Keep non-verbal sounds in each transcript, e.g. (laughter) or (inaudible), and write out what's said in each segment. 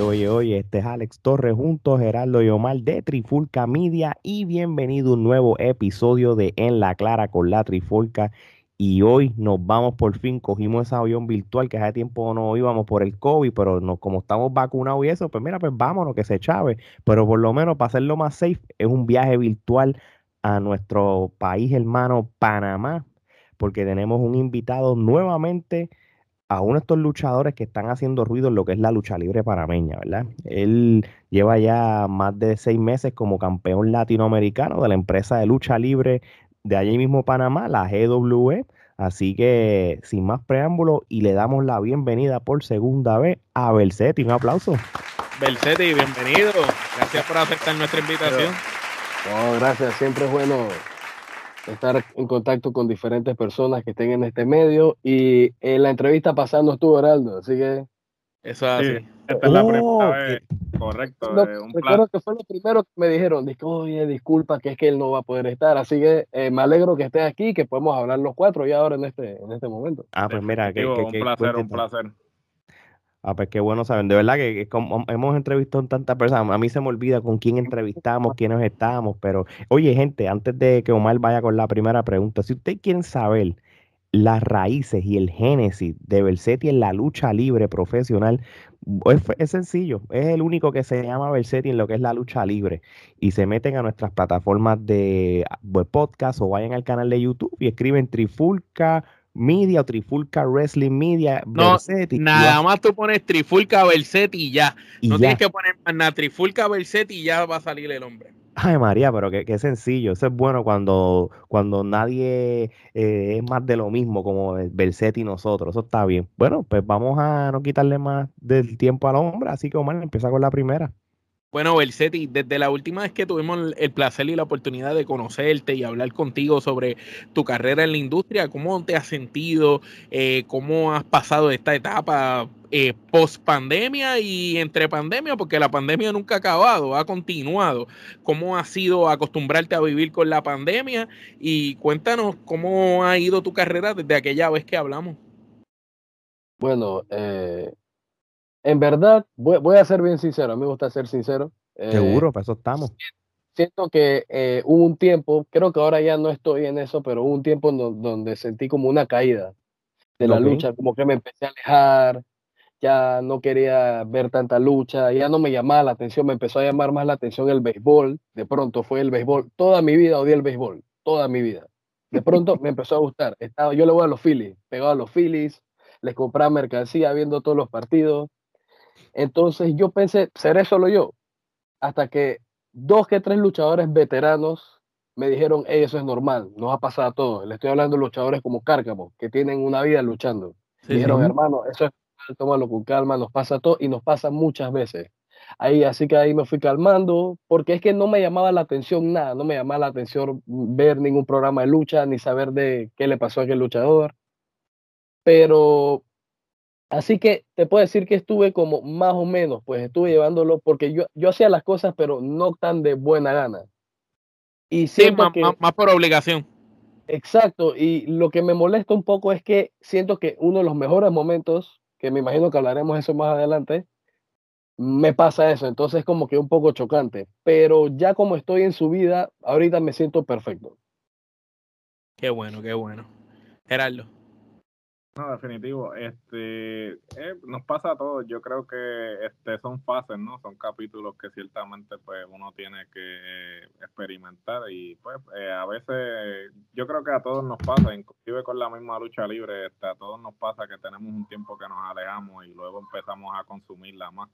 Oye, oye, este es Alex Torres junto a Gerardo y Omar de Trifulca Media y bienvenido a un nuevo episodio de En la Clara con la Trifulca. Y hoy nos vamos por fin, cogimos ese avión virtual que hace tiempo no íbamos por el COVID, pero no, como estamos vacunados y eso, pues mira, pues vámonos, que se chave. Pero por lo menos para hacerlo más safe, es un viaje virtual a nuestro país hermano Panamá, porque tenemos un invitado nuevamente a uno de estos luchadores que están haciendo ruido en lo que es la lucha libre panameña, ¿verdad? Él lleva ya más de seis meses como campeón latinoamericano de la empresa de lucha libre de allí mismo Panamá, la GWE. Así que sin más preámbulos y le damos la bienvenida por segunda vez a Belsetti. Un aplauso. Belsetti, bienvenido. Gracias por aceptar nuestra invitación. No, gracias. Siempre es bueno estar en contacto con diferentes personas que estén en este medio. Y en la entrevista pasando estuvo Heraldo, así que. Eso es así. esta es la primera vez. Correcto. un recuerdo que fue lo primero que me dijeron. Dije, oye, disculpa, que es que él no va a poder estar. Así que eh, me alegro que esté aquí, que podemos hablar los cuatro ya ahora en este, en este momento. Ah, pues mira, que, un placer, un placer. Ah, pues qué bueno saben. De verdad que, hemos entrevistado a tantas personas. A mí se me olvida con quién entrevistamos, quiénes estamos. Pero, oye, gente, antes de que Omar vaya con la primera pregunta, si ustedes quieren saber las raíces y el génesis de Bersetti en la lucha libre profesional, es, sencillo. Es el único que se llama Bersetti en lo que es la lucha libre. Y se meten a nuestras plataformas de podcast o vayan al canal de YouTube y escriben Trifulca Media o Trifulca Wrestling Media. No, nada más tú pones Trifulca Versetti y ya. no tienes que poner nada, Trifulca Versetti y ya va a salir el hombre. Ay, María, pero qué, qué sencillo. Eso es bueno cuando, cuando nadie eh, es más de lo mismo como Versetti y nosotros. Eso está bien. Bueno, pues vamos a no quitarle más del tiempo al hombre. Así que Omar empieza con la primera. Bueno, Belsetti, desde la última vez que tuvimos el placer y la oportunidad de conocerte y hablar contigo sobre tu carrera en la industria, ¿cómo te has sentido? Eh, ¿Cómo has pasado esta etapa eh, post pandemia y entre pandemia? Porque la pandemia nunca ha acabado, ha continuado. ¿Cómo ha sido acostumbrarte a vivir con la pandemia? Y cuéntanos cómo ha ido tu carrera desde aquella vez que hablamos. Bueno, eh, en verdad, voy, a ser bien sincero, a mí me gusta ser sincero. Eh, Seguro, para eso estamos. Siento que eh, hubo un tiempo, creo que ahora ya no estoy en eso, pero hubo un tiempo donde sentí como una caída de la lucha, como que me empecé a alejar, ya no quería ver tanta lucha, ya no me llamaba la atención, me empezó a llamar más la atención el béisbol, de pronto fue el béisbol, toda mi vida odié el béisbol, toda mi vida. De pronto me empezó a gustar, Estaba, yo le voy a los Phillies, pegaba a los Phillies, les compraba mercancía viendo todos los partidos, entonces yo pensé, seré solo yo. Hasta que dos que tres luchadores veteranos me dijeron, eso es normal, nos ha pasado a todos. Le estoy hablando de luchadores como Cárcamo, que tienen una vida luchando. dijeron, hermano, eso es normal, tómalo con calma, nos pasa a todos y nos pasa muchas veces. Ahí, así que ahí me fui calmando, porque es que no me llamaba la atención nada, no me llamaba la atención ver ningún programa de lucha, ni saber de qué le pasó a aquel luchador. Pero Así que te puedo decir que estuve como más o menos, pues estuve llevándolo porque yo, yo hacía las cosas, pero no tan de buena gana. Y sí, más, más, por obligación. Exacto, y lo que me molesta un poco es que siento que uno de los mejores momentos, que me imagino que hablaremos eso más adelante, me pasa eso, entonces es como que un poco chocante, pero ya como estoy en su vida, ahorita me siento perfecto. Qué bueno, qué bueno. Gerardo. No, definitivo. Este, eh, nos pasa a todos. Yo creo que este son fases, ¿no? Son capítulos que ciertamente pues uno tiene que experimentar y pues eh, a veces yo creo que a todos nos pasa, inclusive con la misma lucha libre, este, a todos nos pasa que tenemos un tiempo que nos alejamos y luego empezamos a consumirla más.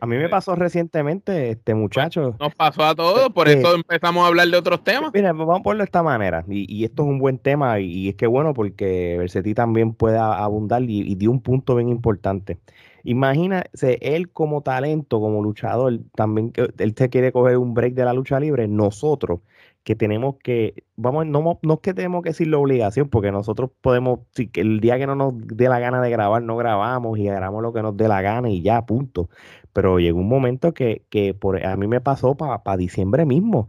A mí me este pasó recientemente, este muchacho. Nos pasó a todos, por este eso empezamos a hablar de otros temas. Mira, vamos a ponerlo de esta manera, y, esto es un buen tema, y, es que bueno, porque Versetti también puede abundar y, y dio un punto bien importante. Imagínese él como talento, como luchador, también él se quiere coger un break de la lucha libre, nosotros que tenemos que, vamos, no, no es que tenemos que decir la obligación, porque nosotros podemos, si el día que no nos dé la gana de grabar, no grabamos y grabamos lo que nos dé la gana y ya, punto. Pero llegó un momento que, que por, a mí me pasó para diciembre mismo.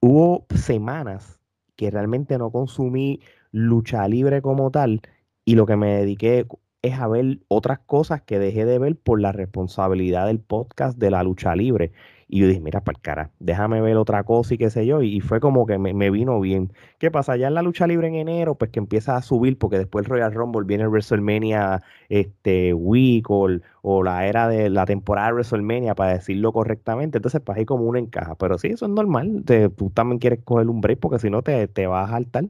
Hubo semanas que realmente no consumí lucha libre como tal y lo que me dediqué es a ver otras cosas que dejé de ver por la responsabilidad del podcast de la lucha libre. Y yo dije, mira, para el cara, déjame ver otra cosa y qué sé yo. Y, fue como que me, vino bien. ¿Qué pasa? Ya en la lucha libre en enero, pues que empieza a subir, porque después el Royal Rumble viene el WrestleMania este, Week o, o la era de la temporada de WrestleMania, para decirlo correctamente. Entonces, pues ahí como una encaja. Pero sí, eso es normal. tú también quieres coger un break, porque si no te, te vas a saltar.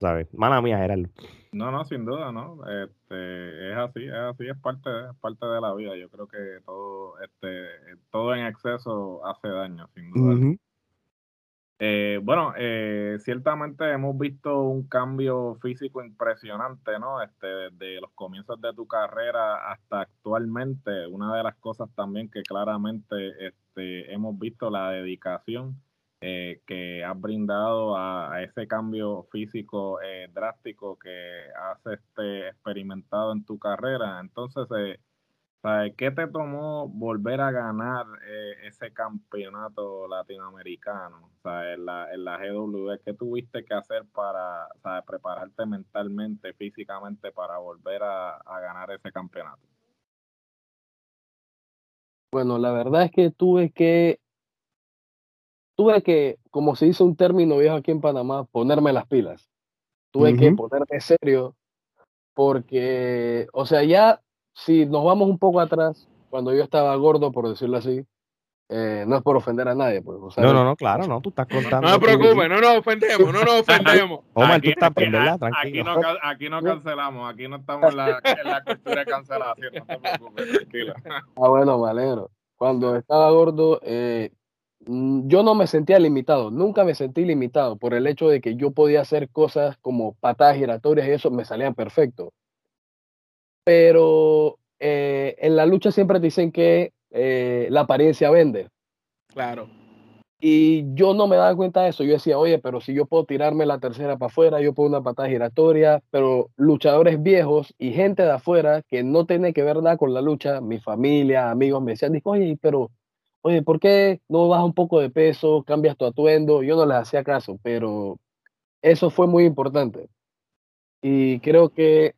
¿Sabes? Mala mía, Gerardo. No, no, sin duda, ¿no? Este, es así, es así, es parte, de, parte de la vida. Yo creo que todo, este, todo en exceso hace daño, sin duda. Eh, bueno, eh, ciertamente hemos visto un cambio físico impresionante, ¿no? Este, desde los comienzos de tu carrera hasta actualmente. Una de las cosas también que claramente este, hemos visto la dedicación eh, que has brindado a, ese cambio físico eh, drástico que has este, experimentado en tu carrera. Entonces, eh, ¿qué te tomó volver a ganar ese campeonato latinoamericano la, en la GW? ¿Qué tuviste que hacer para prepararte mentalmente, físicamente para volver a ganar ese campeonato? Bueno, la verdad es que tuve que tuve que, como se dice un término viejo aquí en Panamá, ponerme las pilas. Tuve que ponerme serio porque, o sea, ya si nos vamos un poco atrás, cuando yo estaba gordo, por decirlo así, eh, no es por ofender a nadie. Pues, no, no, no, claro, no, tú estás contando. No te preocupes, no nos ofendemos, no nos (laughs) ofendemos. Omar, tú estás aquí, aquí, no, aquí no cancelamos, aquí no estamos en la, en la cultura de cancelación, no te preocupes, tranquilo. Ah, bueno, me alegro. Cuando estaba gordo, eh, yo no me sentía limitado, nunca me sentí limitado por el hecho de que yo podía hacer cosas como patadas giratorias y eso me salían perfecto. Pero eh, en la lucha siempre dicen que eh, la apariencia vende. Claro. Y yo no me daba cuenta de eso. Yo decía, oye, pero si yo puedo tirarme la tercera para afuera, yo puedo una patada giratoria, pero luchadores viejos y gente de afuera que no tiene que ver nada con la lucha, mi familia, amigos, me decían, oye, pero oye, ¿por qué no bajas un poco de peso, cambias tu atuendo? Yo no les hacía caso, pero eso fue muy importante. Y creo que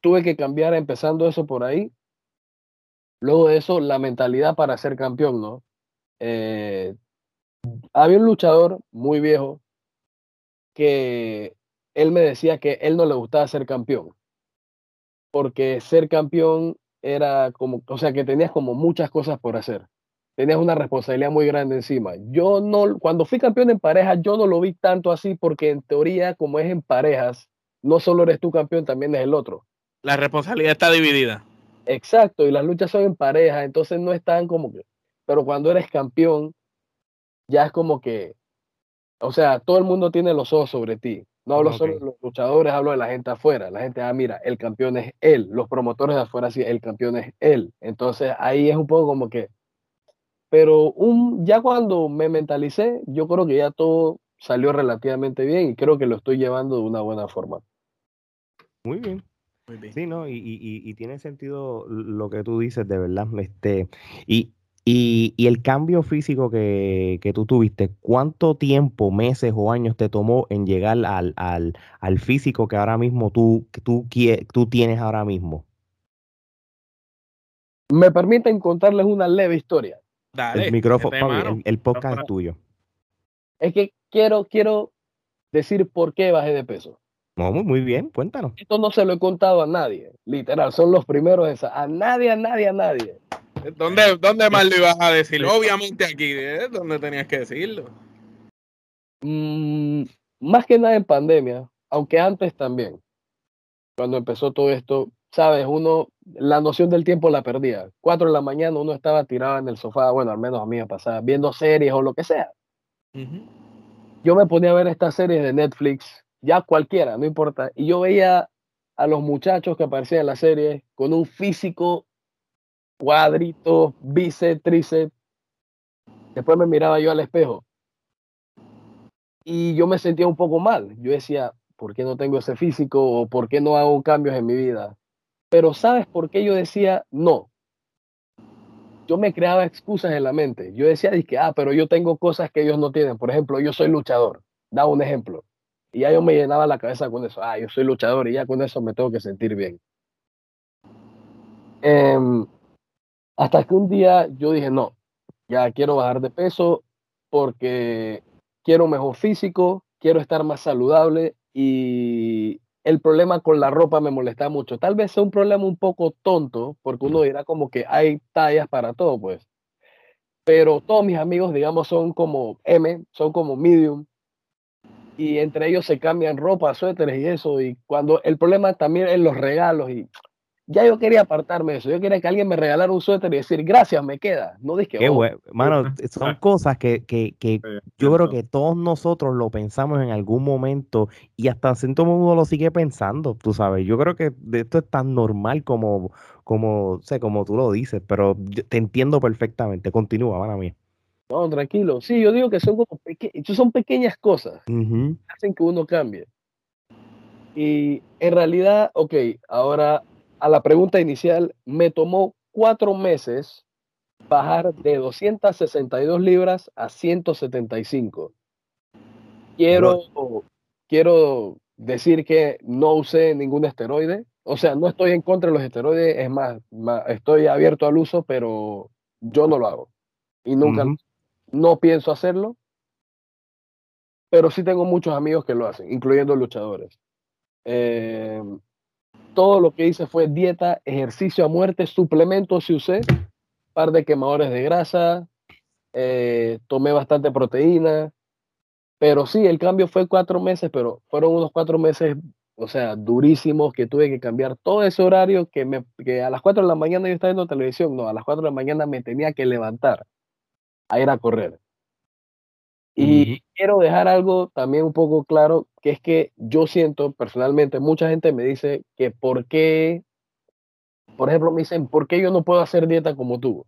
tuve que cambiar empezando eso por ahí. Luego de eso, la mentalidad para ser campeón, ¿no? Eh, había un luchador muy viejo que él me decía que él no le gustaba ser campeón, porque ser campeón era como, o sea, que tenías como muchas cosas por hacer tenías una responsabilidad muy grande encima. Yo no, cuando fui campeón en parejas, yo no lo vi tanto así porque en teoría, como es en parejas, no solo eres tú campeón, también es el otro. La responsabilidad está dividida. Exacto, y las luchas son en pareja, entonces no están como que, pero cuando eres campeón, ya es como que, o sea, todo el mundo tiene los ojos sobre ti. No hablo solo de los luchadores, hablo de la gente afuera. La gente, ah, mira, el campeón es él. Los promotores de afuera, sí, el campeón es él. Entonces ahí es un poco como que, pero un, ya cuando me mentalicé, yo creo que ya todo salió relativamente bien y creo que lo estoy llevando de una buena forma. Muy bien. Muy bien. Sí, ¿no? Y, y, y, tiene sentido lo que tú dices, de verdad. Este, y, y, el cambio físico que, que, tú tuviste, ¿cuánto tiempo, meses o años te tomó en llegar al, al, al físico que ahora mismo tú, que tú, tú tienes ahora mismo? Me permiten contarles una leve historia el micrófono, el, podcast es tuyo. Es que quiero, quiero decir por qué bajé de peso. No, muy bien, cuéntanos. Esto no se lo he contado a nadie, literal, son los primeros de esa. A nadie, a nadie, a nadie. ¿Dónde, dónde más lo ibas a decir? Obviamente aquí, ¿eh? ¿Dónde tenías que decirlo? Mm, más que nada en pandemia, aunque antes también. Cuando empezó todo esto, sabes, uno, la noción del tiempo la perdía. Cuatro de la mañana uno estaba tirado en el sofá, bueno, al menos a mí me pasaba, viendo series o lo que sea. Yo me ponía a ver estas series de Netflix, ya cualquiera, no importa, y yo veía a los muchachos que aparecían en la serie con un físico cuadrito, bíceps, tríceps. Después me miraba yo al espejo y yo me sentía un poco mal. Yo decía, ¿por qué no tengo ese físico o por qué no hago cambios en mi vida? Pero ¿sabes por qué yo decía no? Yo me creaba excusas en la mente. Yo decía, que, ah, pero yo tengo cosas que ellos no tienen. Por ejemplo, yo soy luchador. Da un ejemplo. Y ya yo me llenaba la cabeza con eso. Ah, yo soy luchador y ya con eso me tengo que sentir bien. Em, hasta que un día yo dije, no, ya quiero bajar de peso porque quiero mejor físico, quiero estar más saludable y el problema con la ropa me molesta mucho. Tal vez sea un problema un poco tonto, porque uno dirá como que hay tallas para todo, pues. Pero todos mis amigos, digamos, son como M, son como medium, y entre ellos se cambian ropa, suéteres y eso. Y cuando el problema también es los regalos, y ya yo quería apartarme de eso. Yo quería que alguien me regalara un suéter y decir, gracias, me queda. No dije, Qué oh". Mano, son cosas que, que, que yo creo que todos nosotros lo pensamos en algún momento y hasta cierto modo lo sigue pensando, tú sabes. Yo creo que esto es tan normal como, como, sé, como tú lo dices, pero te entiendo perfectamente. Continúa, mano mía. No, tranquilo. Sí, yo digo que son como son pequeñas cosas que hacen que uno cambie. Y en realidad, ok, ahora a la pregunta inicial, me tomó cuatro meses bajar de 262 libras a 175. Quiero, quiero decir que no usé ningún esteroide. O sea, no estoy en contra de los esteroides, es más, estoy abierto al uso, pero yo no lo hago. Y nunca, no pienso hacerlo. Pero sí tengo muchos amigos que lo hacen, incluyendo luchadores. Eh, todo lo que hice fue dieta, ejercicio a muerte, suplementos si usé, par de quemadores de grasa, eh, tomé bastante proteína, pero sí, el cambio fue cuatro meses, pero fueron unos cuatro meses, o sea, durísimos, que tuve que cambiar todo ese horario, que, que a las cuatro de la mañana yo estaba viendo televisión, no, a las cuatro de la mañana me tenía que levantar a ir a correr. Y quiero dejar algo también un poco claro, que es que yo siento personalmente, mucha gente me dice que por qué, por ejemplo, me dicen, ¿por qué yo no puedo hacer dieta como tú?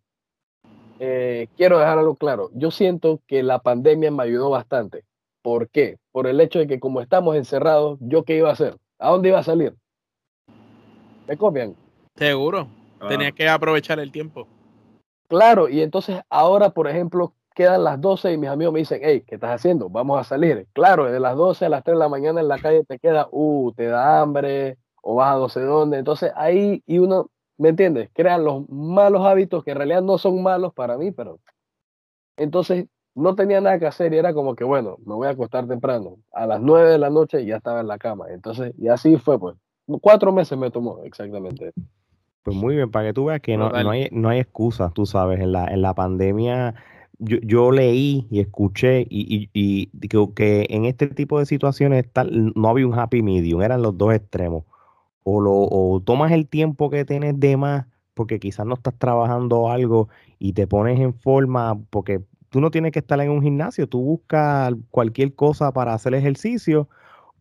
Eh, quiero dejar algo claro, yo siento que la pandemia me ayudó bastante. ¿Por qué? Por el hecho de que como estamos encerrados, ¿yo qué iba a hacer? ¿A dónde iba a salir? ¿Me copian? Seguro. Tenía que aprovechar el tiempo. Claro, y entonces ahora, por ejemplo, quedan las 12 y mis amigos me dicen, hey, ¿qué estás haciendo? Vamos a salir. Claro, de las 12 a las 3 de la mañana en la calle te queda, uh, te da hambre o vas a no sé dónde. Entonces ahí, y uno, ¿me entiendes? Crean los malos hábitos que en realidad no son malos para mí, pero entonces no tenía nada que hacer y era como que, bueno, me voy a acostar temprano. A las 9 de la noche ya estaba en la cama. Entonces, y así fue, pues. Cuatro meses me tomó exactamente. Pues muy bien, para que tú veas que no, no, hay, no hay excusas, tú sabes, en la, en la pandemia yo, yo, leí y escuché y, y, que, en este tipo de situaciones tal, no había un happy medium, eran los dos extremos. O, lo, o tomas el tiempo que tienes de más porque quizás no estás trabajando algo y te pones en forma, porque tú no tienes que estar en un gimnasio, tú buscas cualquier cosa para hacer ejercicio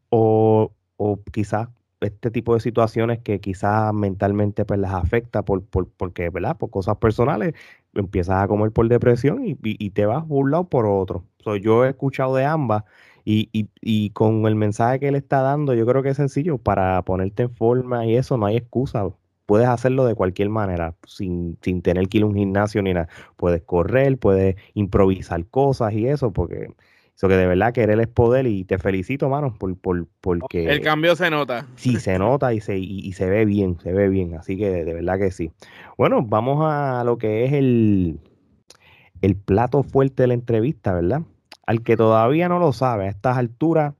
o, o quizás este tipo de situaciones que quizás mentalmente pues las afecta por, por, porque, ¿verdad? Por cosas personales, empiezas a comer por depresión y, y, te vas por un lado por otro. yo he escuchado de ambas y, y, y, con el mensaje que él está dando, yo creo que es sencillo, para ponerte en forma y eso no hay excusa. Puedes hacerlo de cualquier manera, sin, sin tener que ir a un gimnasio ni nada. Puedes correr, puedes improvisar cosas y eso, porque eso que de verdad querer es poder y te felicito, mano, por, por, porque... El cambio se nota. Sí, se nota y se, y, se ve bien, se ve bien, así que de, verdad que sí. Bueno, vamos a lo que es el, el plato fuerte de la entrevista, ¿verdad? Al que todavía no lo sabe, a estas alturas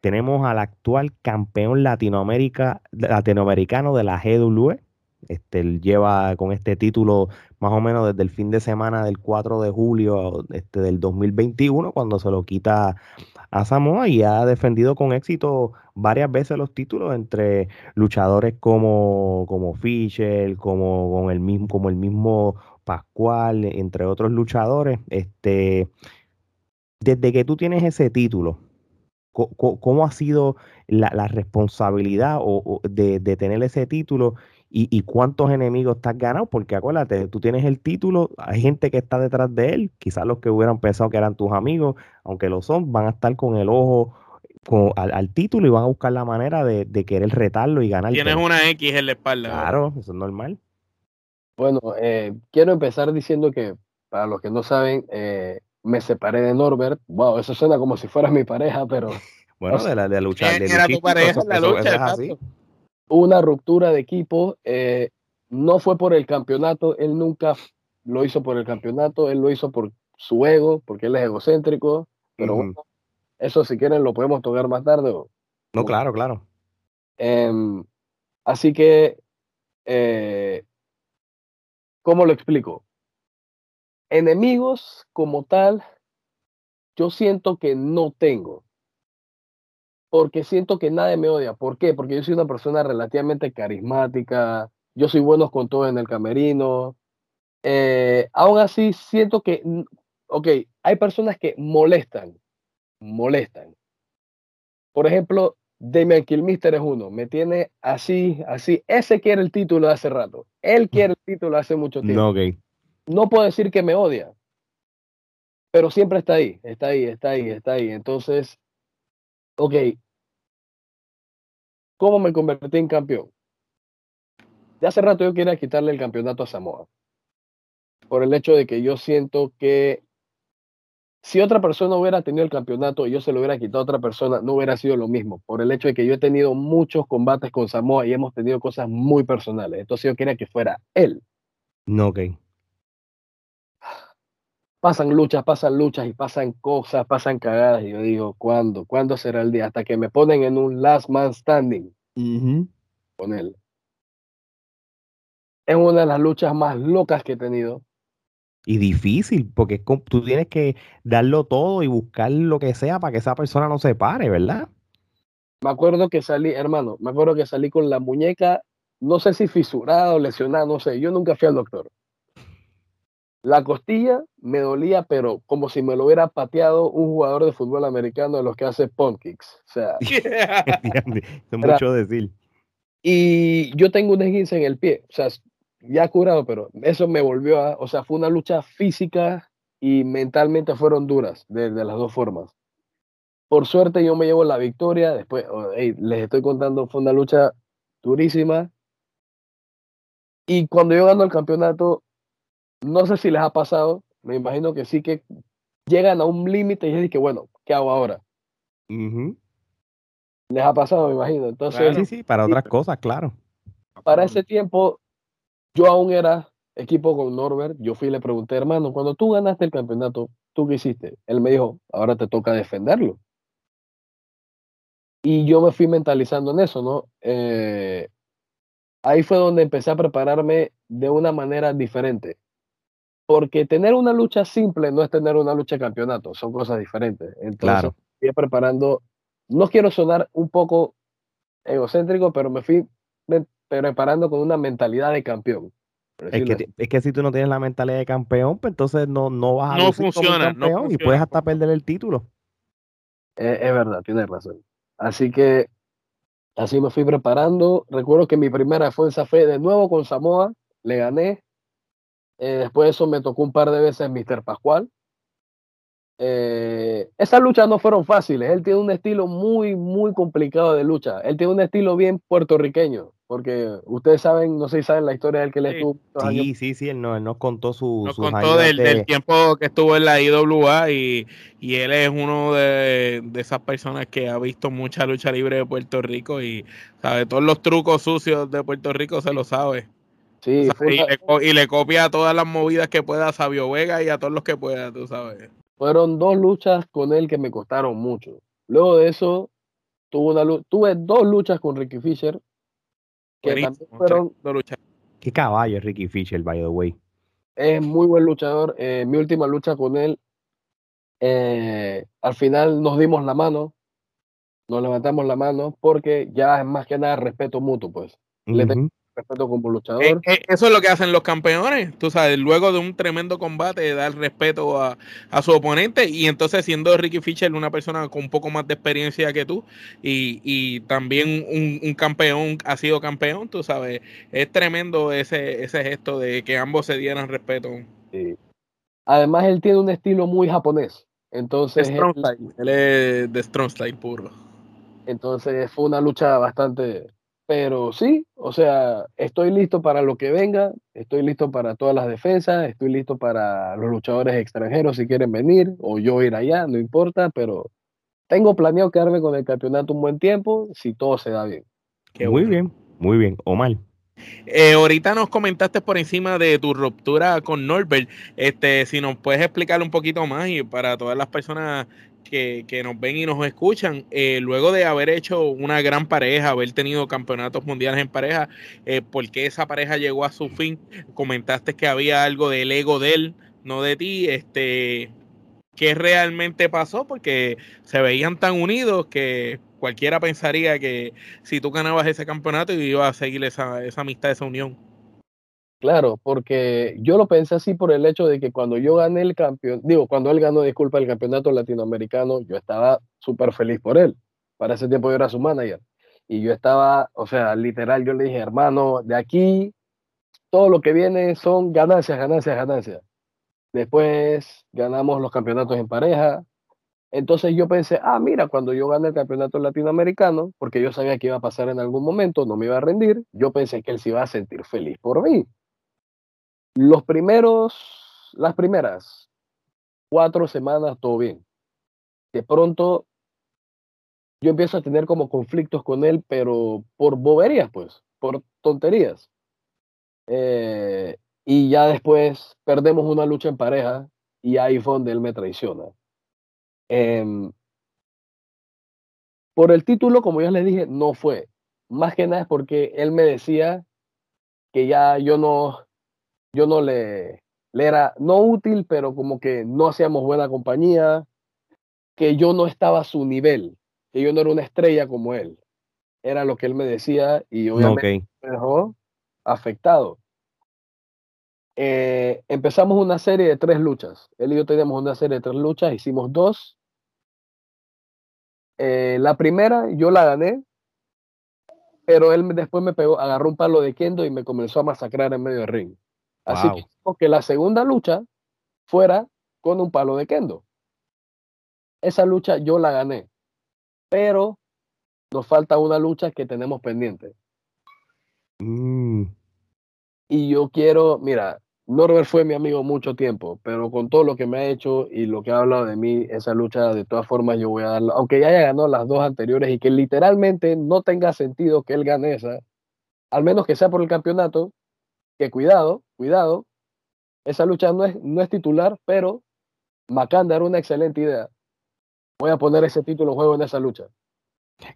tenemos al actual campeón Latinoamérica, latinoamericano de la GWE, este, él lleva con este título más o menos desde el fin de semana del 4 de julio este, del 2021, cuando se lo quita a Samoa y ha defendido con éxito varias veces los títulos entre luchadores como, como Fischer, como, con el mismo, como el mismo Pascual, entre otros luchadores. Este, desde que tú tienes ese título, ¿cómo, ha sido la, responsabilidad de, de tener ese título? Y, cuántos enemigos te has ganado, porque acuérdate, tú tienes el título, hay gente que está detrás de él, quizás los que hubieran pensado que eran tus amigos, aunque lo son, van a estar con el ojo al, título y van a buscar la manera de, querer retarlo y ganar. Tienes una X en la espalda. Claro, eso es normal. Bueno, eh, quiero empezar diciendo que, para los que no saben, eh, me separé de Norbert. Wow, eso suena como si fuera mi pareja, pero... (laughs) bueno, de la, de luchar. Era tu pareja la lucha, una ruptura de equipo. Eh, no fue por el campeonato, él nunca lo hizo por el campeonato, él lo hizo por su ego, porque él es egocéntrico, pero bueno, eso si quieren lo podemos tocar más tarde. no, claro, claro. Em, así que, eh, ¿cómo lo explico? Enemigos como tal, yo siento que no tengo. Porque siento que nadie me odia. ¿Por qué? Porque yo soy una persona relativamente carismática, yo soy bueno con todo en el camerino. Eh, aún así, siento que, ok, hay personas que molestan, molestan. Por ejemplo, Damian Kilmister es uno, me tiene así, así. Ese quiere el título de hace rato. Él quiere el título hace mucho tiempo. No, okay. no puedo decir que me odia, pero siempre está ahí, está ahí, está ahí, está ahí. Entonces, ok, ¿cómo me convertí en campeón? De hace rato yo quería quitarle el campeonato a Samoa, por el hecho de que yo siento que si otra persona hubiera tenido el campeonato y yo se lo hubiera quitado a otra persona, no hubiera sido lo mismo, por el hecho de que yo he tenido muchos combates con Samoa y hemos tenido cosas muy personales. Entonces yo quería que fuera él. No, ok. Pasan luchas, pasan luchas y pasan cosas, pasan cagadas. Y yo digo, ¿cuándo? ¿Cuándo será el día? Hasta que me ponen en un last man standing con él. Es una de las luchas más locas que he tenido y difícil, porque tú tienes que darlo todo y buscar lo que sea para que esa persona no se pare, ¿verdad? Me acuerdo que salí, hermano, me acuerdo que salí con la muñeca, no sé si fisurada o lesionada, no sé, yo nunca fui al doctor. La costilla me dolía, pero como si me lo hubiera pateado un jugador de fútbol americano de los que hace pump kicks. O sea, (laughs) es mucho decir. Y yo tengo un esguince en el pie, o sea, ya curado, pero eso me volvió a, o sea, fue una lucha física y mentalmente fueron duras de, las dos formas. Por suerte yo me llevo la victoria, después, oh, les estoy contando, fue una lucha durísima. Y cuando yo gano el campeonato, no sé si les ha pasado, me imagino que sí que llegan a un límite y dicen que, bueno, ¿qué hago ahora? Les ha pasado, me imagino. Entonces, sí, sí, para otras cosas, claro. Para ese tiempo, yo aún era equipo con Norbert, yo fui y le pregunté, hermano, cuando tú ganaste el campeonato, ¿tú qué hiciste? Él me dijo, ahora te toca defenderlo. Y yo me fui mentalizando en eso, ¿no? Eh, ahí fue donde empecé a prepararme de una manera diferente. Porque tener una lucha simple no es tener una lucha de campeonato, son cosas diferentes. Entonces, claro. fui preparando, no quiero sonar un poco egocéntrico, pero me fui preparando con una mentalidad de campeón. Es que, es que, si tú no tienes la mentalidad de campeón, pues entonces no, no vas a no funciona, campeón y puedes hasta perder el título. Es, verdad, tienes razón. Así que así me fui preparando. Recuerdo que mi primera fuerza fue de nuevo con Samoa, le gané. Eh, después de eso me tocó un par de veces Mr. Pascual. Eh, esas luchas no fueron fáciles. Él tiene un estilo muy, muy complicado de lucha. Él tiene un estilo bien puertorriqueño porque ustedes saben, no sé si saben la historia del que le estuvo. Sí, sí, sí, él, nos contó su. Nos contó del, tiempo que estuvo en la IWA y, y él es uno de, esas personas que ha visto mucha lucha libre de Puerto Rico y sabe todos los trucos sucios de Puerto Rico, se lo sabe. Sí, y, le, copia todas las movidas que pueda a Sabio Vega y a todos los que pueda, tú sabes. Fueron dos luchas con él que me costaron mucho. Luego de eso, tuve, una, tuve dos luchas con Ricky Fisher que fueron... Qué caballo es Ricky Fisher, by the way. Es muy buen luchador. Eh, mi última lucha con él, eh, al final nos dimos la mano, nos levantamos la mano, porque ya es más que nada respeto mutuo, pues respeto como luchador. Eh, eh, eso es lo que hacen los campeones, tú sabes, luego de un tremendo combate, dar respeto a, su oponente y entonces siendo Ricky Fisher una persona con un poco más de experiencia que tú y, también un, campeón, ha sido campeón, tú sabes, es tremendo ese, ese gesto de que ambos se dieran respeto. Además, él tiene un estilo muy japonés. Entonces, él, él es de Strong Style puro. Entonces fue una lucha bastante, pero sí, o sea, estoy listo para lo que venga, estoy listo para todas las defensas, estoy listo para los luchadores extranjeros si quieren venir, o yo ir allá, no importa, pero tengo planeado quedarme con el campeonato un buen tiempo si todo se da bien. muy bien, muy bien. Omar. Eh, ahorita nos comentaste por encima de tu ruptura con Norbert. Este, si nos puedes explicar un poquito más y para todas las personas que, nos ven y nos escuchan, eh, luego de haber hecho una gran pareja, haber tenido campeonatos mundiales en pareja, eh, ¿por qué esa pareja llegó a su fin? Comentaste que había algo del ego de él, no de ti. Este, ¿Qué realmente pasó? Porque se veían tan unidos que cualquiera pensaría que si tú ganabas ese campeonato iba a seguir esa, esa amistad, esa unión. Claro, porque yo lo pensé así por el hecho de que cuando yo gané el campeón, digo, cuando él ganó, disculpa, el campeonato latinoamericano, yo estaba súper feliz por él. Para ese tiempo yo era su manager. Y yo estaba, o sea, literal, yo le dije, hermano, de aquí todo lo que viene son ganancias, ganancias, ganancias. Después ganamos los campeonatos en pareja, entonces yo pensé, ah, mira, cuando yo gane el campeonato latinoamericano, porque yo sabía que iba a pasar en algún momento, no me iba a rendir, yo pensé que él se iba a sentir feliz por mí. Los primeros, las primeras cuatro semanas, todo bien. De pronto, yo empiezo a tener como conflictos con él, pero por boberías, pues, por tonterías. Eh, y ya después perdemos una lucha en pareja y ahí fue donde él me traiciona. Em, por el título, como ya les dije, no fue. Más que nada es porque él me decía que ya yo no, yo no le, le era no útil, pero como que no hacíamos buena compañía, que yo no estaba a su nivel, que yo no era una estrella como él. Era lo que él me decía y obviamente me dejó afectado. Eh, empezamos una serie de tres luchas. Él y yo teníamos una serie de tres luchas, hicimos dos eh, la primera yo la gané, pero él después me pegó, agarró un palo de kendo y me comenzó a masacrar en medio del ring. Así que, la segunda lucha fuera con un palo de kendo. Esa lucha yo la gané, pero nos falta una lucha que tenemos pendiente. Mm. Y yo quiero, mira, Norbert fue mi amigo mucho tiempo, pero con todo lo que me ha hecho y lo que ha hablado de mí, esa lucha, de todas formas, yo voy a darla, aunque ya haya ganado las dos anteriores y que literalmente no tenga sentido que él gane esa, al menos que sea por el campeonato, que cuidado, cuidado, esa lucha no es, no es titular, pero Macanda era una excelente idea. Voy a poner ese título juego en esa lucha.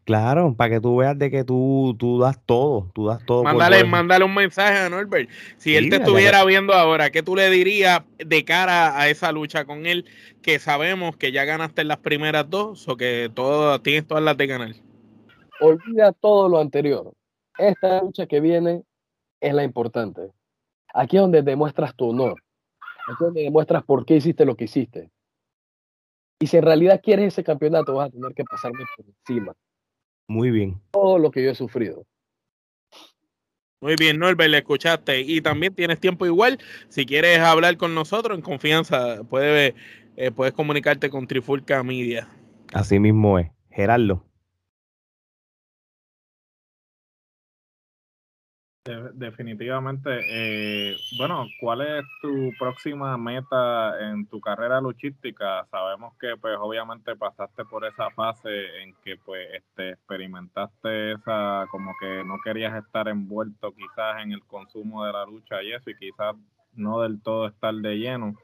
Claro, para que tú veas de que tú, tú das todo, tú das todo. Mándale, mándale un mensaje a Norbert. Si él te estuviera viendo ahora, ¿qué tú le dirías de cara a esa lucha con él? Que sabemos que ya ganaste en las primeras dos, o que todo, tienes todas las de ganar. Olvida todo lo anterior. Esta lucha que viene es la importante. Aquí es donde demuestras tu honor. Aquí es donde demuestras por qué hiciste lo que hiciste. Y si en realidad quieres ese campeonato, vas a tener que pasarme por encima. Muy bien. Todo lo que yo he sufrido. Muy bien, Norbert, le escuchaste. Y también tienes tiempo igual. Si quieres hablar con nosotros en confianza, puedes, eh, puedes comunicarte con Trifulca Media. Así mismo es. Gerardo. Definitivamente. Eh, bueno, ¿cuál es tu próxima meta en tu carrera luchística? Sabemos que, pues, obviamente pasaste por esa fase en que, pues, este, experimentaste esa, como que no querías estar envuelto quizás en el consumo de la lucha y eso, y quizás no del todo estar de lleno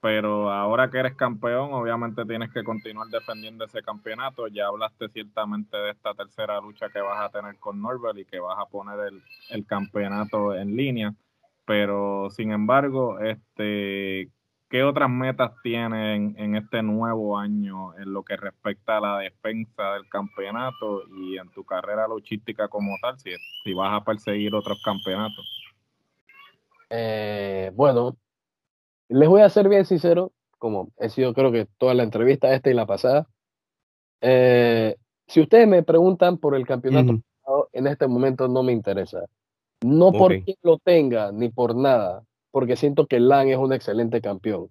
pero ahora que eres campeón, obviamente tienes que continuar defendiendo ese campeonato. Ya hablaste ciertamente de esta tercera lucha que vas a tener con Norbert y que vas a poner el, campeonato en línea. Pero sin embargo, este, ¿qué otras metas tienes en, este nuevo año en lo que respecta a la defensa del campeonato y en tu carrera luchística como tal, si, si vas a perseguir otros campeonatos? Eh, bueno, les voy a ser bien sincero, como he sido creo que toda la entrevista esta y la pasada. Eh, si ustedes me preguntan por el campeonato, en este momento no me interesa. No porque lo tenga, ni por nada, porque siento que LAN es un excelente campeón,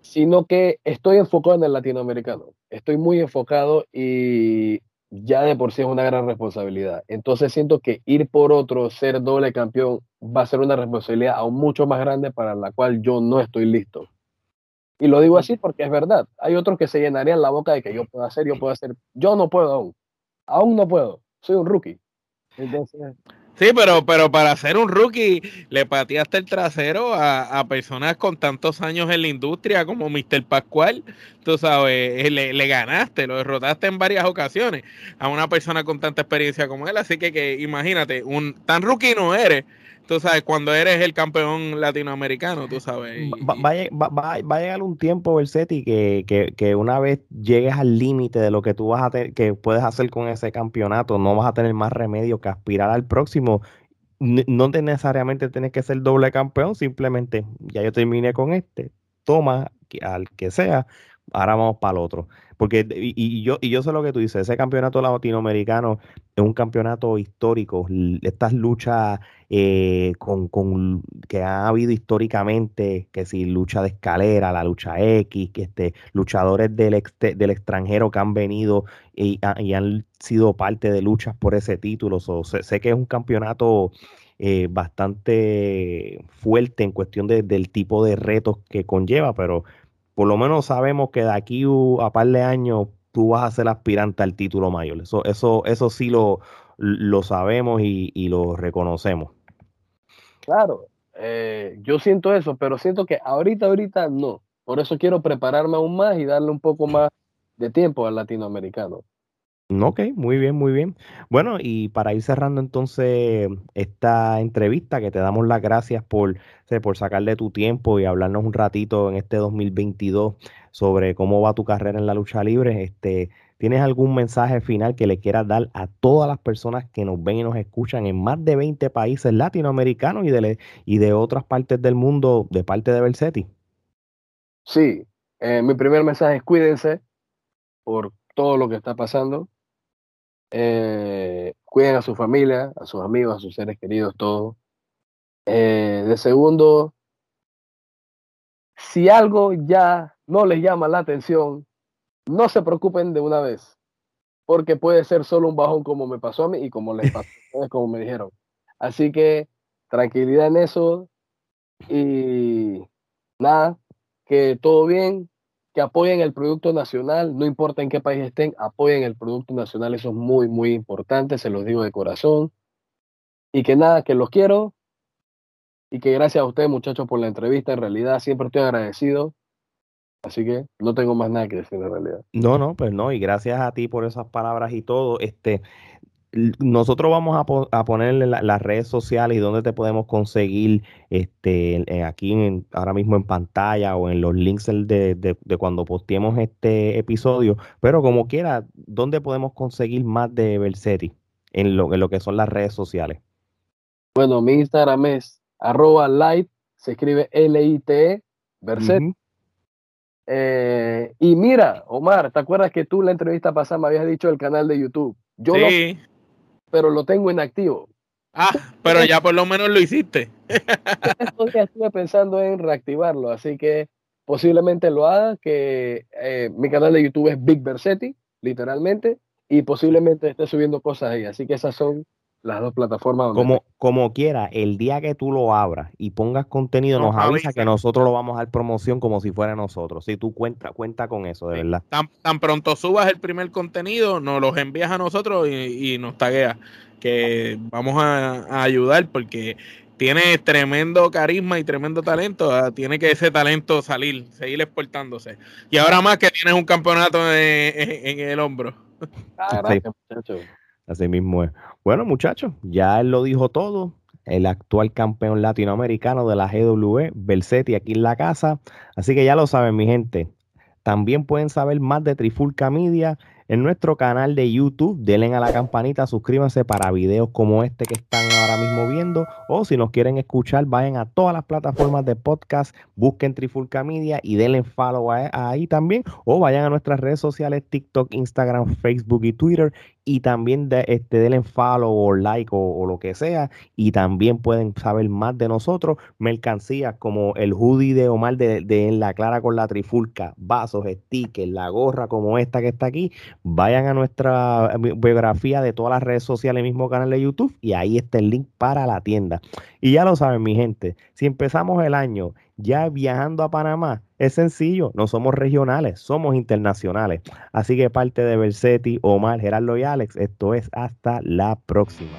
sino que estoy enfocado en el latinoamericano. Estoy muy enfocado y ya de por sí es una gran responsabilidad. Entonces siento que ir por otro, ser doble campeón, va a ser una responsabilidad aún mucho más grande para la cual yo no estoy listo. Y lo digo así porque es verdad. Hay otros que se llenarían la boca de que yo puedo hacer, yo puedo hacer. Yo no puedo aún. Aún no puedo. Soy un rookie. Entonces... Sí, pero, pero para ser un rookie le pateaste el trasero a, personas con tantos años en la industria como Mr. Pascual. Tú sabes, eh, le, le, ganaste, lo derrotaste en varias ocasiones a una persona con tanta experiencia como él. Así que, que imagínate, un tan rookie no eres, tú sabes, cuando eres el campeón latinoamericano, tú sabes. va, va, a llegar un tiempo, Versetti, que, que, que una vez llegues al límite de lo que tú vas a tener, que puedes hacer con ese campeonato, no vas a tener más remedio que aspirar al próximo. No necesariamente tienes que ser doble campeón, simplemente ya yo terminé con este, toma al que sea, ahora vamos para el otro. Porque, y, yo, y yo sé lo que tú dices, ese campeonato latinoamericano es un campeonato histórico. Estas luchas eh, con, con, que ha habido históricamente, que si lucha de escalera, la lucha X, que este, luchadores del, del extranjero que han venido y, han sido parte de luchas por ese título. sé, que es un campeonato eh, bastante fuerte en cuestión del tipo de retos que conlleva, pero por lo menos sabemos que de aquí a par de años tú vas a ser aspirante al título mayor. Eso, eso, eso sí lo, lo sabemos y, lo reconocemos. Claro, eh, yo siento eso, pero siento que ahorita, ahorita no. Por eso quiero prepararme aún más y darle un poco más de tiempo al latinoamericano. Ok, muy bien, muy bien. Bueno, y para ir cerrando entonces esta entrevista, que te damos las gracias por, por sacarle tu tiempo y hablarnos un ratito en este 2022 sobre cómo va tu carrera en la lucha libre. Este, ¿Tienes algún mensaje final que le quieras dar a todas las personas que nos ven y nos escuchan en más de 20 países latinoamericanos y de, y de otras partes del mundo de parte de Versetti? Sí, eh, mi primer mensaje es cuídense por todo lo que está pasando eh, cuiden a su familia, a sus amigos, a sus seres queridos, todo. Eh, de segundo, si algo ya no les llama la atención, no se preocupen de una vez, porque puede ser solo un bajón como me pasó a mí y como les pasó (laughs) como me dijeron. Así que tranquilidad en eso y nada, que todo bien, que apoyen el producto nacional, no importa en qué país estén, apoyen el producto nacional, eso es muy, muy importante, se los digo de corazón. Y que nada, que los quiero y que gracias a ustedes muchachos por la entrevista, en realidad siempre estoy agradecido. Así que no tengo más nada que decir en realidad. No, no, pues no, y gracias a ti por esas palabras y todo. Este, nosotros vamos a, a ponerle las redes sociales y dónde te podemos conseguir este, aquí en, ahora mismo en pantalla o en los links de, de, cuando posteemos este episodio. Pero como quiera, ¿dónde podemos conseguir más de Versetti en lo, en lo que son las redes sociales? Bueno, mi Instagram es arroba light, se escribe L-I-T-E, Versetti. Eh, y mira, Omar, ¿te acuerdas que tú en la entrevista pasada me habías dicho el canal de YouTube? Yo sí pero lo tengo inactivo. Ah, pero ya por lo menos lo hiciste. estuve pensando en reactivarlo, así que posiblemente lo haga, que eh, mi canal de YouTube es Big Versetti, literalmente, y posiblemente esté subiendo cosas ahí. Así que esas son las dos plataformas. como, como quiera, el día que tú lo abras y pongas contenido, nos, avisa, que nosotros lo vamos a dar promoción como si fuera nosotros. Si tú cuenta, cuenta con eso, de verdad. Tan, tan, pronto subas el primer contenido, nos los envías a nosotros y, nos tagueas. Que vamos a, ayudar porque tiene tremendo carisma y tremendo talento. Ah, tiene que ese talento salir, seguir exportándose. Y ahora más que tienes un campeonato en, el hombro. Ah, gracias, muchachos. Así mismo es. Bueno, muchachos, ya él lo dijo todo. El actual campeón latinoamericano de la GW, Belsetti, aquí en la casa. Así que ya lo saben, mi gente. También pueden saber más de Trifulca Media en nuestro canal de YouTube. Denle a la campanita, suscríbanse para videos como este que están ahora mismo viendo. O si nos quieren escuchar, vayan a todas las plataformas de podcast, busquen Trifulca Media y denle follow ahí también. O vayan a nuestras redes sociales, TikTok, Instagram, Facebook y Twitter y también de, este, denle follow o like o, lo que sea y también pueden saber más de nosotros, mercancías como el hoodie de Omar de, de, En la Clara con la Trifulca, vasos, stickers, la gorra como esta que está aquí, vayan a nuestra biografía de todas las redes sociales, mismo canal de YouTube y ahí está el link para la tienda. Y ya lo saben mi gente, si empezamos el año ya viajando a Panamá, es sencillo, no somos regionales, somos internacionales. Así que parte de Versetti, Omar, Gerardo y Alex, esto es hasta la próxima.